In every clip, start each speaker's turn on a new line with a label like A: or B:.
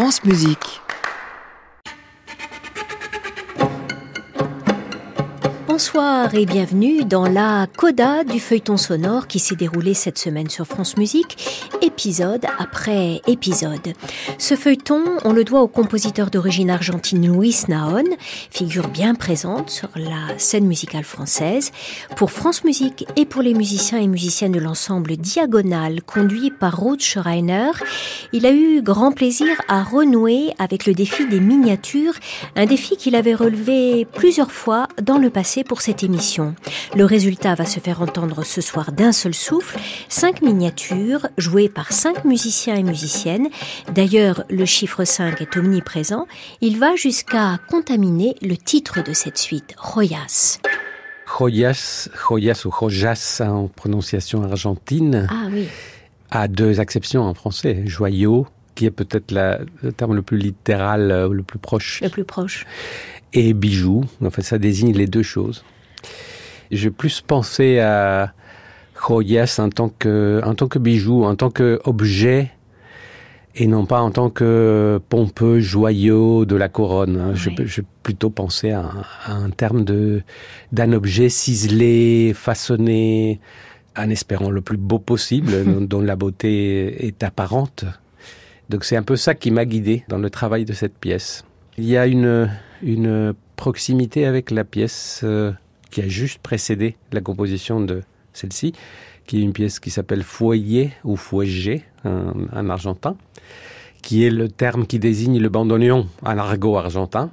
A: France Musique.
B: Bonsoir et bienvenue dans la coda du feuilleton sonore qui s'est déroulé cette semaine sur France Musique, épisode après épisode. Ce feuilleton, on le doit au compositeur d'origine argentine Luis Naon, figure bien présente sur la scène musicale française. Pour France Musique et pour les musiciens et musiciennes de l'ensemble Diagonal, conduit par Ruth Schreiner, il a eu grand plaisir à renouer avec le défi des miniatures, un défi qu'il avait relevé plusieurs fois dans le passé pour cette émission. Le résultat va se faire entendre ce soir d'un seul souffle, cinq miniatures jouées par cinq musiciens et musiciennes. D'ailleurs, le chiffre 5 est omniprésent. Il va jusqu'à contaminer le titre de cette suite, Royas.
C: Joyas, Joyas ou Joyas en prononciation argentine.
B: Ah oui.
C: A deux exceptions en français. Joyau, qui est peut-être le terme le plus littéral, euh, le plus proche.
B: Le plus proche
C: et bijoux. En fait, ça désigne les deux choses. J'ai plus pensé à en tant que, en tant que bijou, en tant qu'objet, et non pas en tant que pompeux joyau de la couronne. Oui. Je, plutôt pensé à, à un terme de, d'un objet ciselé, façonné, en espérant le plus beau possible, dont la beauté est apparente. Donc c'est un peu ça qui m'a guidé dans le travail de cette pièce. Il y a une, une proximité avec la pièce euh, qui a juste précédé la composition de celle-ci, qui est une pièce qui s'appelle Foyer ou Foyer en, argentin, qui est le terme qui désigne le bandoneon en argot argentin.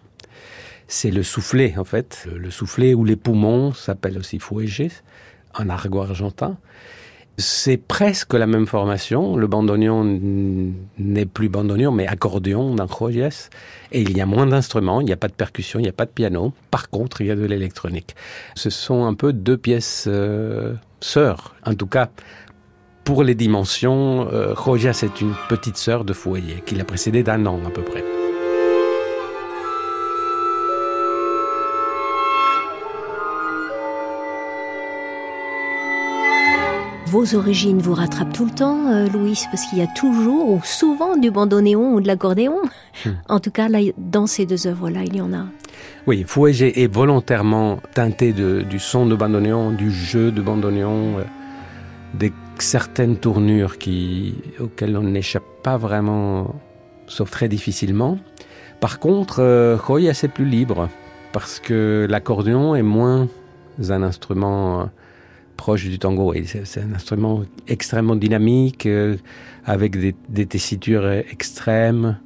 C: C'est le soufflet, en fait. Le, le soufflet ou les poumons s'appelle aussi Foyer en argot argentin. C'est presque la même formation. Le bandoneon n'est plus bandoneon, mais accordéon dans Joyas. Et il y a moins d'instruments, il n'y a pas de percussion, il n'y a pas de piano. Par contre, il y a de l'électronique. Ce sont un peu deux pièces euh, sœurs. En tout cas, pour les dimensions, euh, Joyas est une petite sœur de Foyer, qui l'a précédée d'un an à peu près.
B: Vos origines vous rattrapent tout le temps, euh, Louis, parce qu'il y a toujours ou souvent du bandoneon ou de l'accordéon. Hmm. En tout cas, là, dans ces deux œuvres-là, il y en a.
C: Oui, Fouégé est volontairement teinté de, du son de bandoneon, du jeu de bandoneon, euh, des certaines tournures qui, auxquelles on n'échappe pas vraiment, sauf très difficilement. Par contre, euh, Joya, c'est plus libre, parce que l'accordéon est moins un instrument... Euh, proche du tango. C'est un instrument extrêmement dynamique, euh, avec des, tessitures extrêmes.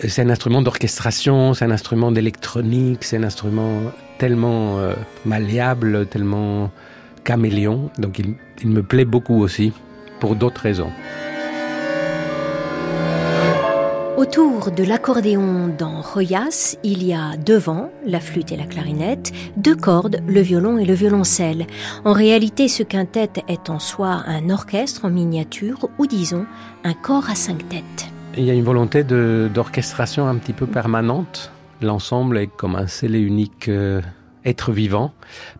C: C'est un instrument d'orchestration, c'est un instrument d'électronique, c'est un instrument tellement euh, malléable, tellement caméléon. Donc il me plaît beaucoup aussi, pour d'autres raisons.
B: Autour de l'accordéon dans Joyas, il y a devant la flûte et la clarinette, deux cordes, le violon et le violoncelle. En réalité, ce quintet est en soi un orchestre en miniature ou disons un corps à cinq têtes.
C: Il y a une volonté d'orchestration un petit peu permanente. L'ensemble est comme un scellé unique euh, être vivant.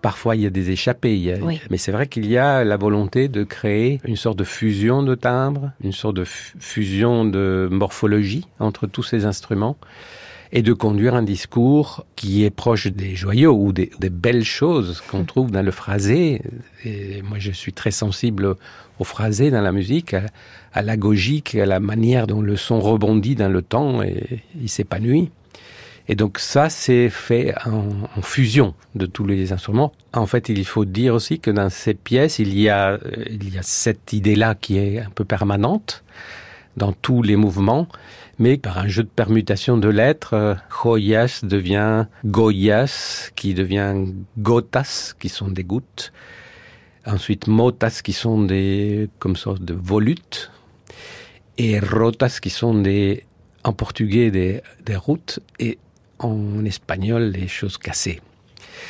C: Parfois, il y a des échappées. A...
B: oui.
C: Mais c'est vrai qu'il y a la volonté de créer une sorte de fusion de timbres, une sorte de fusion de morphologie entre tous ces instruments et de conduire un discours qui est proche des joyaux ou des, des belles choses qu'on trouve dans le phrasé. Et moi, je suis très sensible au phrasé dans la musique, à, à la gogique, à la manière dont le son rebondit dans le temps et il s'épanouit. Et donc ça, c'est fait en, fusion de tous les instruments. En fait, il faut dire aussi que dans ces pièces, il y a, il y a cette idée-là qui est un peu permanente dans tous les mouvements, mais par un jeu de permutation de lettres, euh, Joyas devient Goyas, qui devient Gotas, qui sont des gouttes. Ensuite, Motas, qui sont des, comme sorte de volutes. Et Rotas, qui sont des, en portugais, des, des routes. Et en espagnol les choses cassées.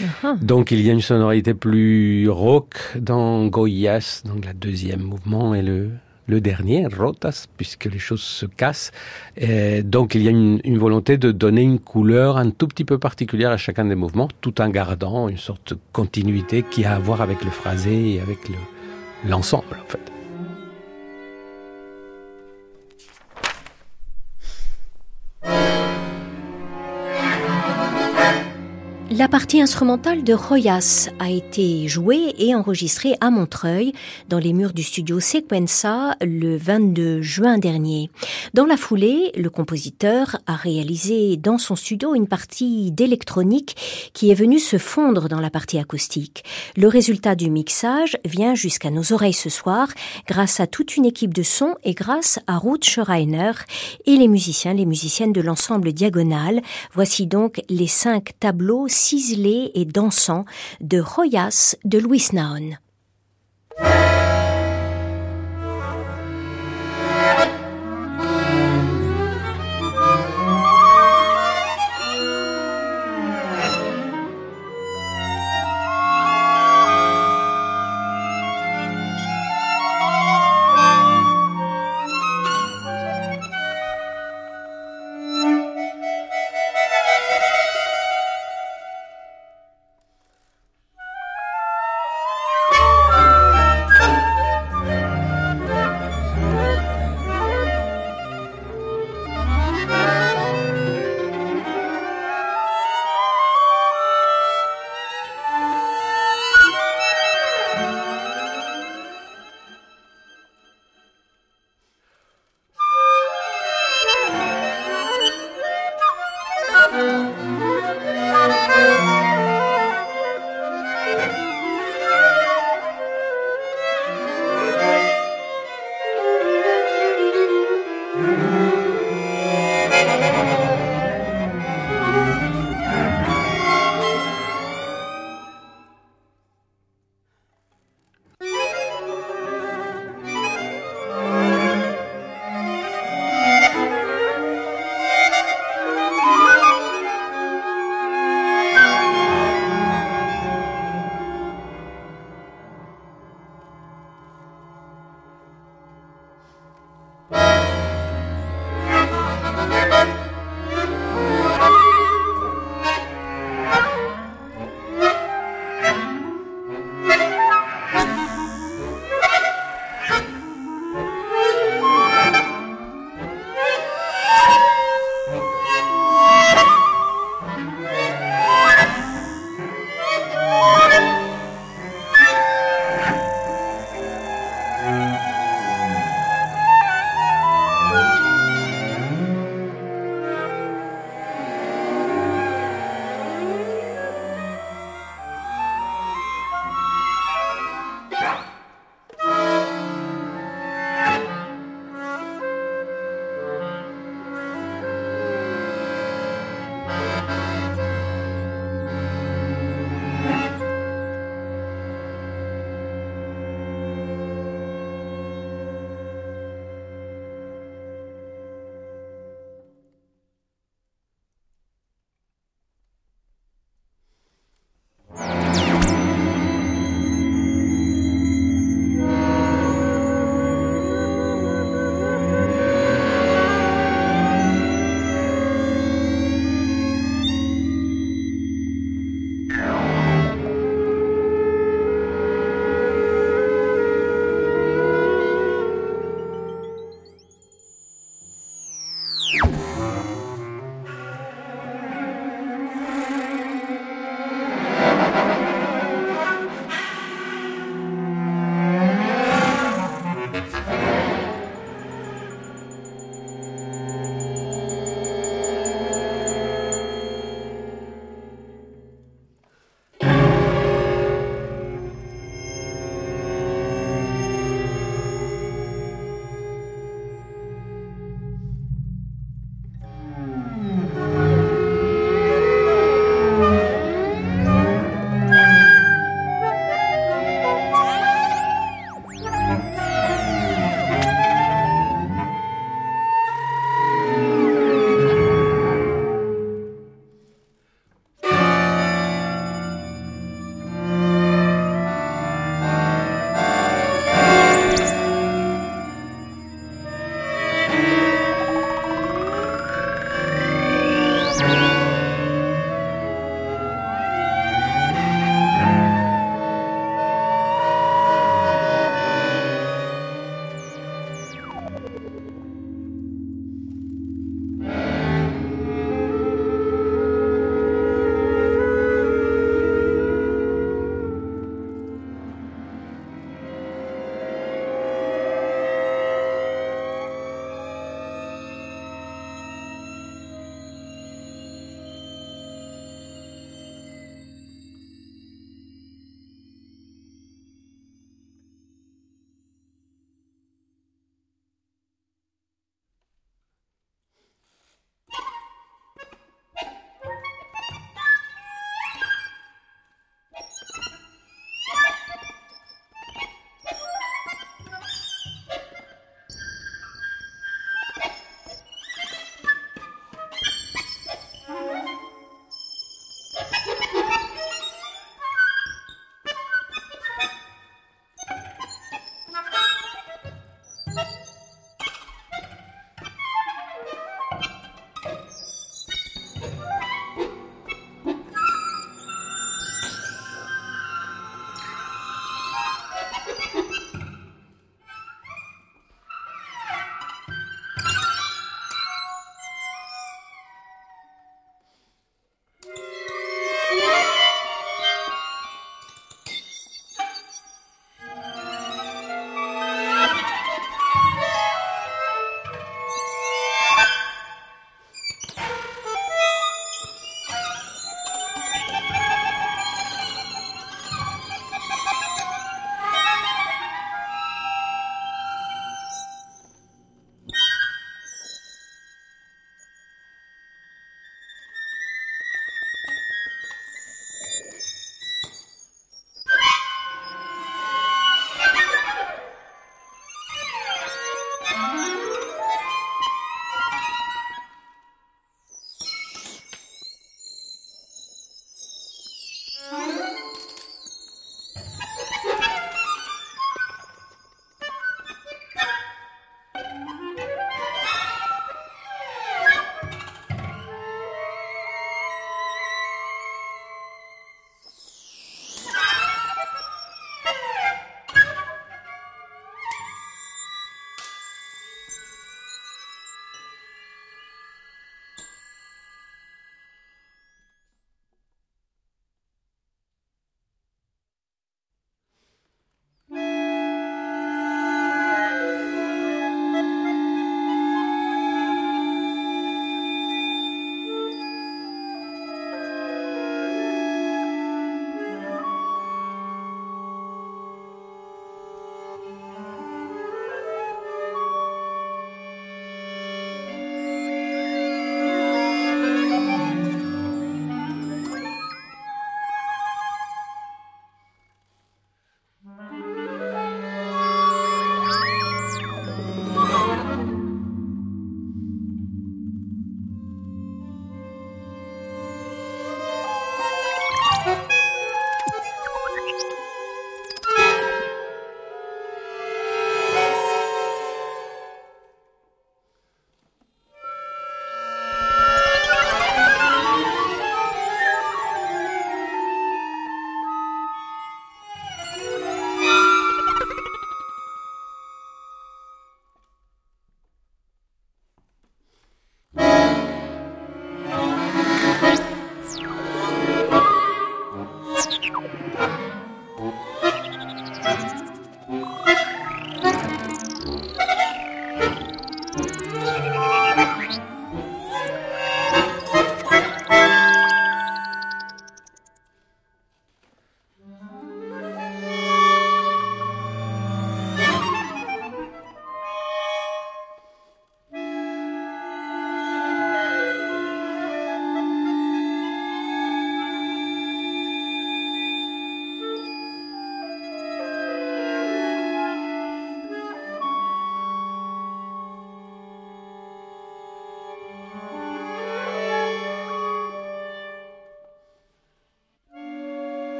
C: Uh -huh. Donc il y a une sonorité plus rock dans Goyas, donc la deuxième mouvement et le, le dernier, Rotas, puisque les choses se cassent. Et donc il y a une, une volonté de donner une couleur un tout petit peu particulière à chacun des mouvements, tout en gardant une sorte de continuité qui a à voir avec le phrasé et avec l'ensemble le, en fait.
B: La partie instrumentale de Royas a été jouée et enregistrée à Montreuil, dans les murs du studio Sequenza, le 22 juin dernier. Dans la foulée, le compositeur a réalisé dans son studio une partie d'électronique qui est venue se fondre dans la partie acoustique. Le résultat du mixage vient jusqu'à nos oreilles ce soir grâce à toute une équipe de son et grâce à Ruth Schreiner et les musiciens, les musiciennes de l'ensemble Diagonal. Voici donc les cinq tableaux ciselé et dansant de Royas de Louis Naon.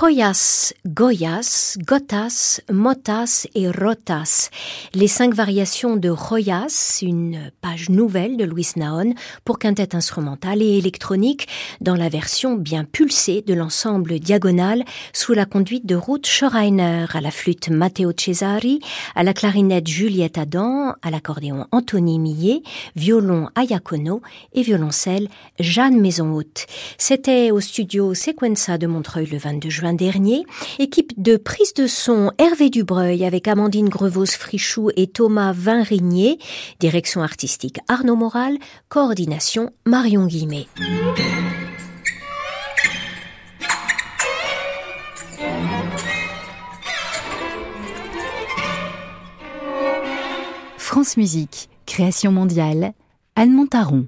B: Royas, Goyas, Gotas, Motas et Rotas. Les cinq variations de Royas, une page nouvelle de Louis Naon pour quintette instrumentale et électronique dans la version bien pulsée de l'ensemble diagonal sous la conduite de Ruth Schreiner à la flûte Matteo Cesari, à la clarinette Juliette Adam, à l'accordéon Anthony Millet, violon Ayacono et violoncelle Jeanne Maisonhaute. C'était au studio Sequenza de Montreuil le 22 juin dernier. Équipe de prise de son Hervé Dubreuil avec Amandine Grevos-Frichou et Thomas Vinrigné. Direction artistique Arnaud Moral. Coordination Marion Guimet.
A: France Musique, création mondiale, Anne Montaron.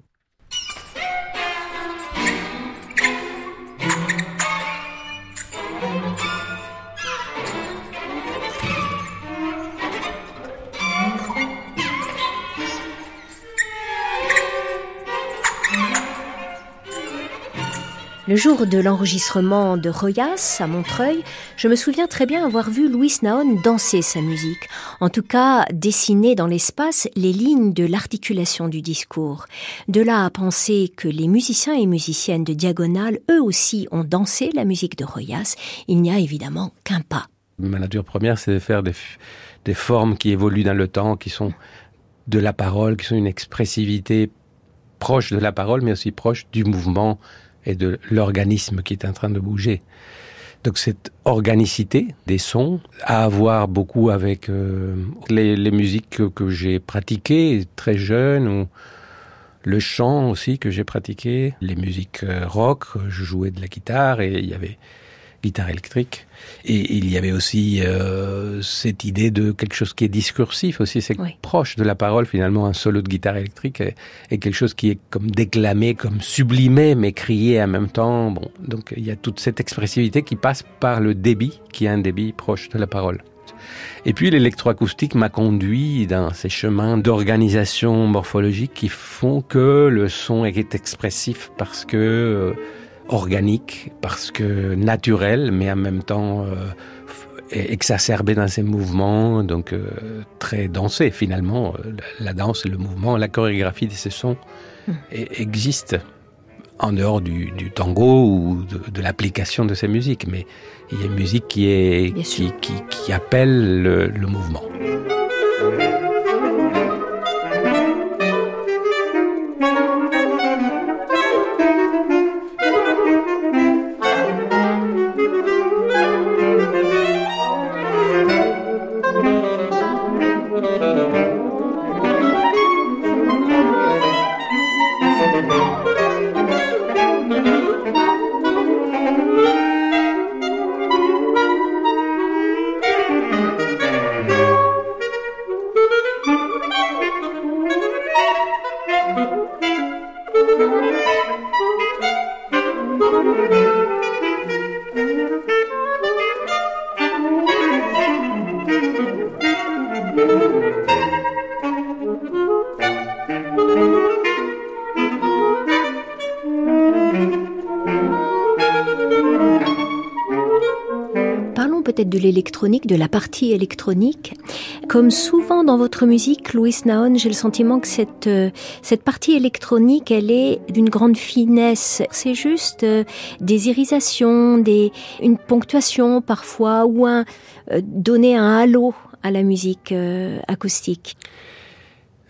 B: Le jour de l'enregistrement de Royas à Montreuil, je me souviens très bien avoir vu Louis Naon danser sa musique, en tout cas dessiner dans l'espace les lignes de l'articulation du discours. De là à penser que les musiciens et musiciennes de Diagonale, eux aussi, ont dansé la musique de Royas, il n'y a évidemment qu'un pas.
C: Ma nature première, c'est de faire des, des formes qui évoluent dans le temps, qui sont de la parole, qui sont une expressivité proche de la parole, mais aussi proche du mouvement et de l'organisme qui est en train de bouger. Donc cette organicité des sons a à voir beaucoup avec euh, les, musiques que, que j'ai pratiquées très jeune ou le chant aussi que j'ai pratiqué, les musiques euh, rock, je jouais de la guitare et il y avait guitare électrique. Et il y avait aussi euh, cette idée de quelque chose qui est discursif aussi, c'est oui. proche de la parole finalement, un solo de guitare électrique est, est, quelque chose qui est comme déclamé, comme sublimé, mais crié en même temps. Bon, donc il y a toute cette expressivité qui passe par le débit, qui est un débit proche de la parole. Et puis l'électroacoustique m'a conduit dans ces chemins d'organisation morphologique qui font que le son est expressif parce que euh, organique parce que naturel, mais en même temps euh, exacerbé dans ses mouvements, donc euh, très dansé finalement. La danse, le mouvement, la chorégraphie de ces sons mmh. existe en dehors du, du tango ou de, de l'application de ces musiques, mais il y a une musique qui est qui, qui, qui, appelle le, le mouvement.
B: De l'électronique, de la partie électronique. Comme souvent dans votre musique, Louis Naon, j'ai le sentiment que cette, euh, cette partie électronique, elle est d'une grande finesse. C'est juste euh, des irisations, des, une ponctuation parfois, ou un, euh, donner un halo à la musique acoustique.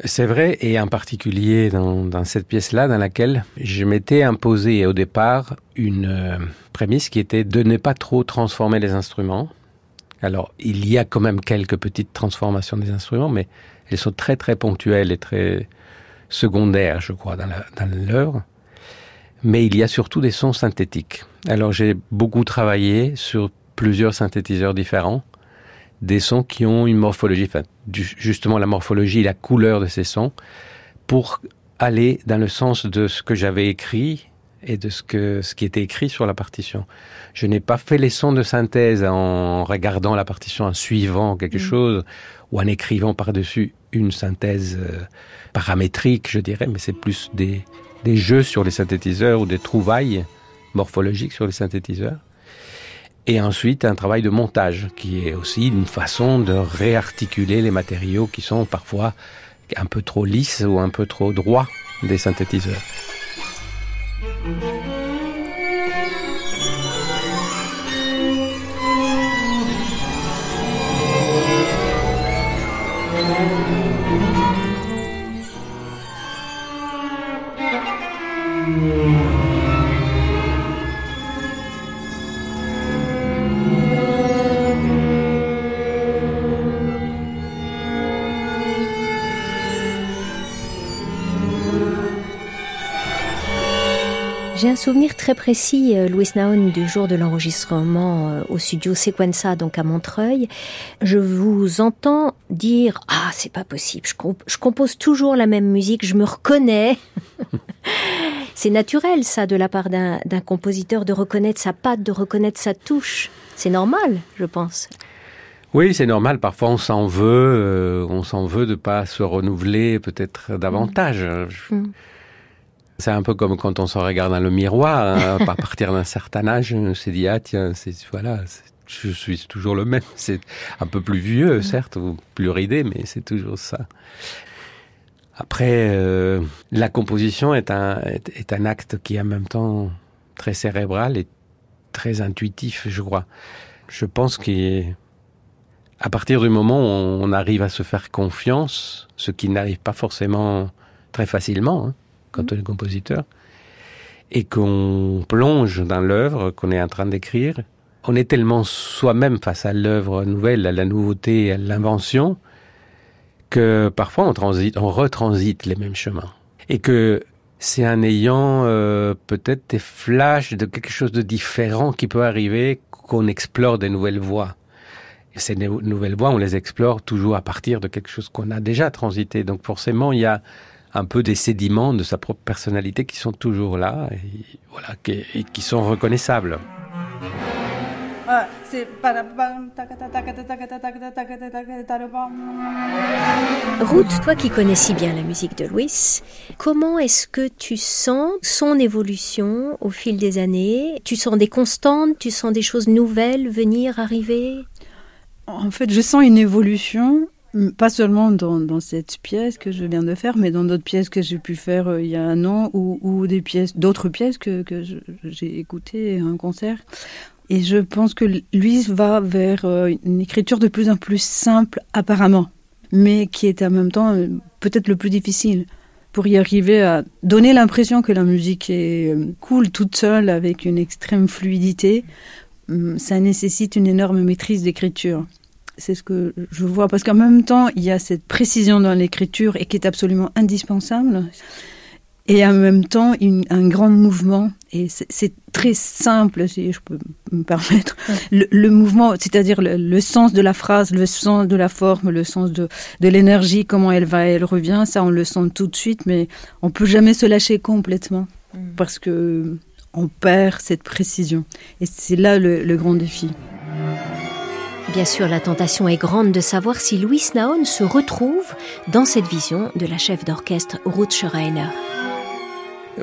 C: C'est vrai, et en particulier dans, cette pièce-là, dans laquelle je m'étais imposé au départ une prémisse qui était de ne pas trop transformer les instruments. Alors, il y a quand même quelques petites transformations des instruments, mais elles sont très très ponctuelles et très secondaires, je crois, dans l'œuvre. Mais il y a surtout des sons synthétiques. Alors, j'ai beaucoup travaillé sur plusieurs synthétiseurs différents des sons qui ont une morphologie, enfin, justement la morphologie, la couleur de ces sons, pour aller dans le sens de ce que j'avais écrit et de ce, que, ce qui était écrit sur la partition. Je n'ai pas fait les sons de synthèse en regardant la partition, en suivant quelque mmh. chose ou en écrivant par-dessus une synthèse euh, paramétrique, je dirais, mais c'est plus des, des jeux sur les synthétiseurs ou des trouvailles morphologiques sur les synthétiseurs. Et ensuite, un travail de montage, qui est aussi une façon de réarticuler les matériaux qui sont parfois un peu trop lisses ou un peu trop droits des synthétiseurs. Thank you.
B: J'ai un souvenir très précis, euh, Louis Naon, du jour de l'enregistrement euh, au studio Sequenza, donc à Montreuil. Je vous entends dire Ah, c'est pas possible, je, comp je, compose toujours la même musique, je me reconnais. c'est naturel, ça, de la part d'un compositeur, de reconnaître sa patte, de reconnaître sa touche. C'est normal, je pense.
C: Oui, c'est normal. Parfois, on s'en veut, euh, on s'en veut de pas se renouveler peut-être davantage. Mm. C'est un peu comme quand on se regarde dans le miroir, hein, à partir d'un certain âge, on s'est dit, ah tiens, c'est, voilà, je suis toujours le même. C'est un peu plus vieux, certes, ou plus ridé, mais c'est toujours ça. Après, euh, la composition est un, est, un acte qui est en même temps très cérébral et très intuitif, je crois. Je pense qu'à partir du moment où on arrive à se faire confiance, ce qui n'arrive pas forcément très facilement, hein, quand on est compositeur, et qu'on plonge dans l'œuvre qu'on est en train d'écrire, on est tellement soi-même face à l'œuvre nouvelle, à la nouveauté, à l'invention, que parfois on transite, on retransite les mêmes chemins. Et que c'est en ayant euh, peut-être des flashs de quelque chose de différent qui peut arriver qu'on explore des nouvelles voies. Et ces nouvelles voies, on les explore toujours à partir de quelque chose qu'on a déjà transité. Donc forcément, il y a un peu des sédiments de sa propre personnalité qui sont toujours là et, voilà, qui, et qui sont reconnaissables.
B: Ruth, toi qui connais si bien la musique de Louis, comment est-ce que tu sens son évolution au fil des années Tu sens des constantes Tu sens des choses nouvelles venir, arriver
D: En fait, je sens une évolution pas seulement dans, dans, cette pièce que je viens de faire, mais dans d'autres pièces que j'ai pu faire euh, il y a un an ou, ou des pièces, d'autres pièces que, que j'ai écoutées un concert. Et je pense que lui va vers euh, une écriture de plus en plus simple apparemment, mais qui est en même temps euh, peut-être le plus difficile pour y arriver à donner l'impression que la musique est cool toute seule avec une extrême fluidité. Hum, ça nécessite une énorme maîtrise d'écriture. C'est ce que je vois, parce qu'en même temps, il y a cette précision dans l'écriture et qui est absolument indispensable, et en même temps, un grand mouvement. Et c'est très simple, si je peux me permettre. Le, mouvement, c'est-à-dire le, sens de la phrase, le sens de la forme, le sens de, de l'énergie, comment elle va, elle revient, ça on le sent tout de suite, mais on peut jamais se lâcher complètement mm. parce que on perd cette précision. Et c'est là le grand défi.
B: Bien sûr, la tentation est grande de savoir si Louis Naon se retrouve dans cette vision de la chef d'orchestre Ruth Schreiner.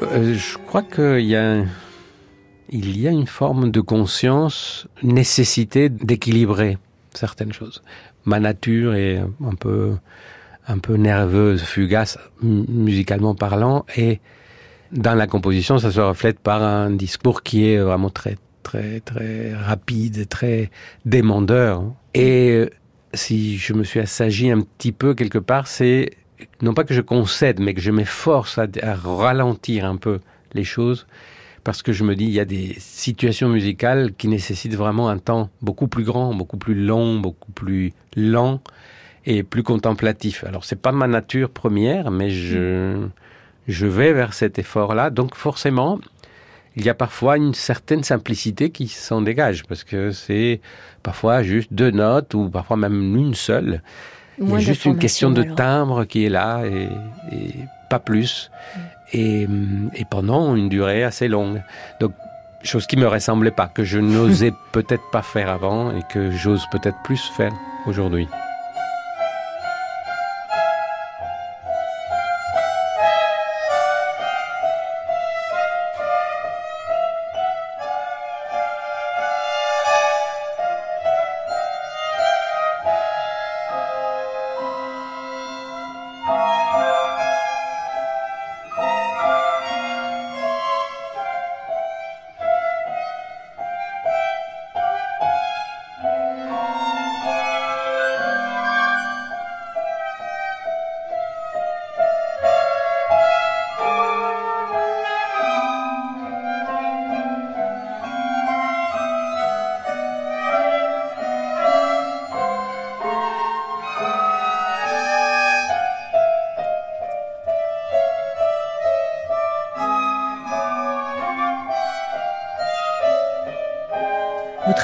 C: Euh, je crois qu'il y a, une forme de conscience, nécessité d'équilibrer certaines choses. Ma nature est un peu, un peu nerveuse, fugace, musicalement parlant, et dans la composition, ça se reflète par un discours qui est vraiment très très très rapide, très demandeur. Et euh, si je me suis assagi un petit peu quelque part, c'est non pas que je concède, mais que je m'efforce à, à, ralentir un peu les choses, parce que je me dis il y a des situations musicales qui nécessitent vraiment un temps beaucoup plus grand, beaucoup plus long, beaucoup plus lent et plus contemplatif. Alors c'est pas ma nature première, mais je je vais vers cet effort-là, donc forcément il y a parfois une certaine simplicité qui s'en dégage, parce que c'est parfois juste deux notes, ou parfois même une seule. il y a juste une question de timbre qui est là, et, pas plus. Mm. Et, et, pendant une durée assez longue. Donc, chose qui me ressemblait pas, que je n'osais peut-être pas faire avant, et que j'ose peut-être plus faire aujourd'hui.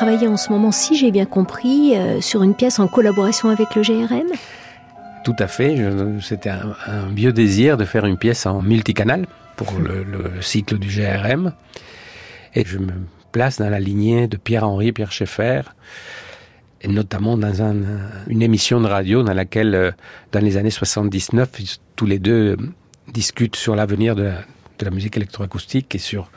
B: Travaillez en ce moment, si j'ai bien compris, euh, sur une pièce en collaboration avec le GRM
C: Tout à fait. C'était un, vieux désir de faire une pièce en multicanal pour le, cycle du GRM. Et je me place dans la lignée de Pierre-Henri, Pierre Schaeffer, et notamment dans une émission de radio dans laquelle, euh, dans les années 79, tous les deux discutent sur l'avenir de, de la musique électroacoustique et sur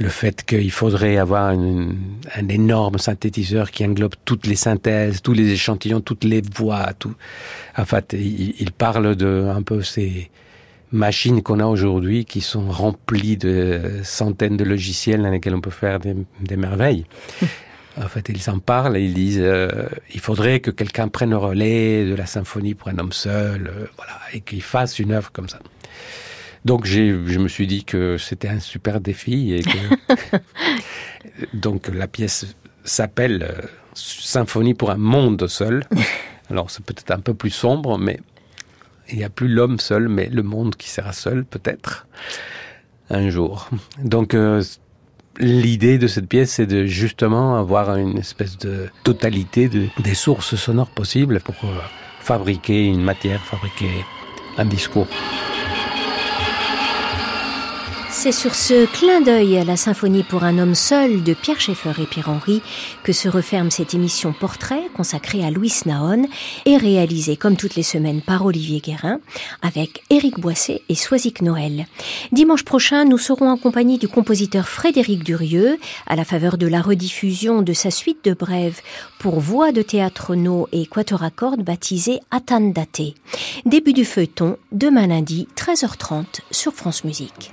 C: le fait qu'il faudrait avoir un énorme synthétiseur qui englobe toutes les synthèses, tous les échantillons, toutes les voix, tout. En fait, il, parle de un peu ces machines qu'on a aujourd'hui qui sont remplies de centaines de logiciels dans lesquels on peut faire des, merveilles. En fait, ils en parlent et ils disent euh, il faudrait que quelqu'un prenne le relais de la symphonie pour un homme seul, euh, voilà, et qu'il fasse une œuvre comme ça. Donc je me suis dit que c'était un super défi et que donc la pièce s'appelle euh, Symphonie pour un monde seul. Alors c'est peut-être un peu plus sombre, mais il n'y a plus l'homme seul, mais le monde qui sera seul peut-être un jour. Donc euh, l'idée de cette pièce, c'est de justement avoir une espèce de totalité de, des sources sonores possibles pour euh, fabriquer une matière, fabriquer un discours.
B: C'est sur ce clin d'œil à la symphonie pour un homme seul de Pierre Schaeffer et Pierre Henry que se referme cette émission portrait consacrée à Louis Naon et réalisée comme toutes les semaines par Olivier Guérin avec Éric Boisset et Soisic Noël. Dimanche prochain, nous serons en compagnie du compositeur Frédéric Durieux à la faveur de la rediffusion de sa suite de brèves pour voix de théâtre no et quatuor à cordes baptisée Atandate. Début du feuilleton demain lundi 13h30 sur France Musique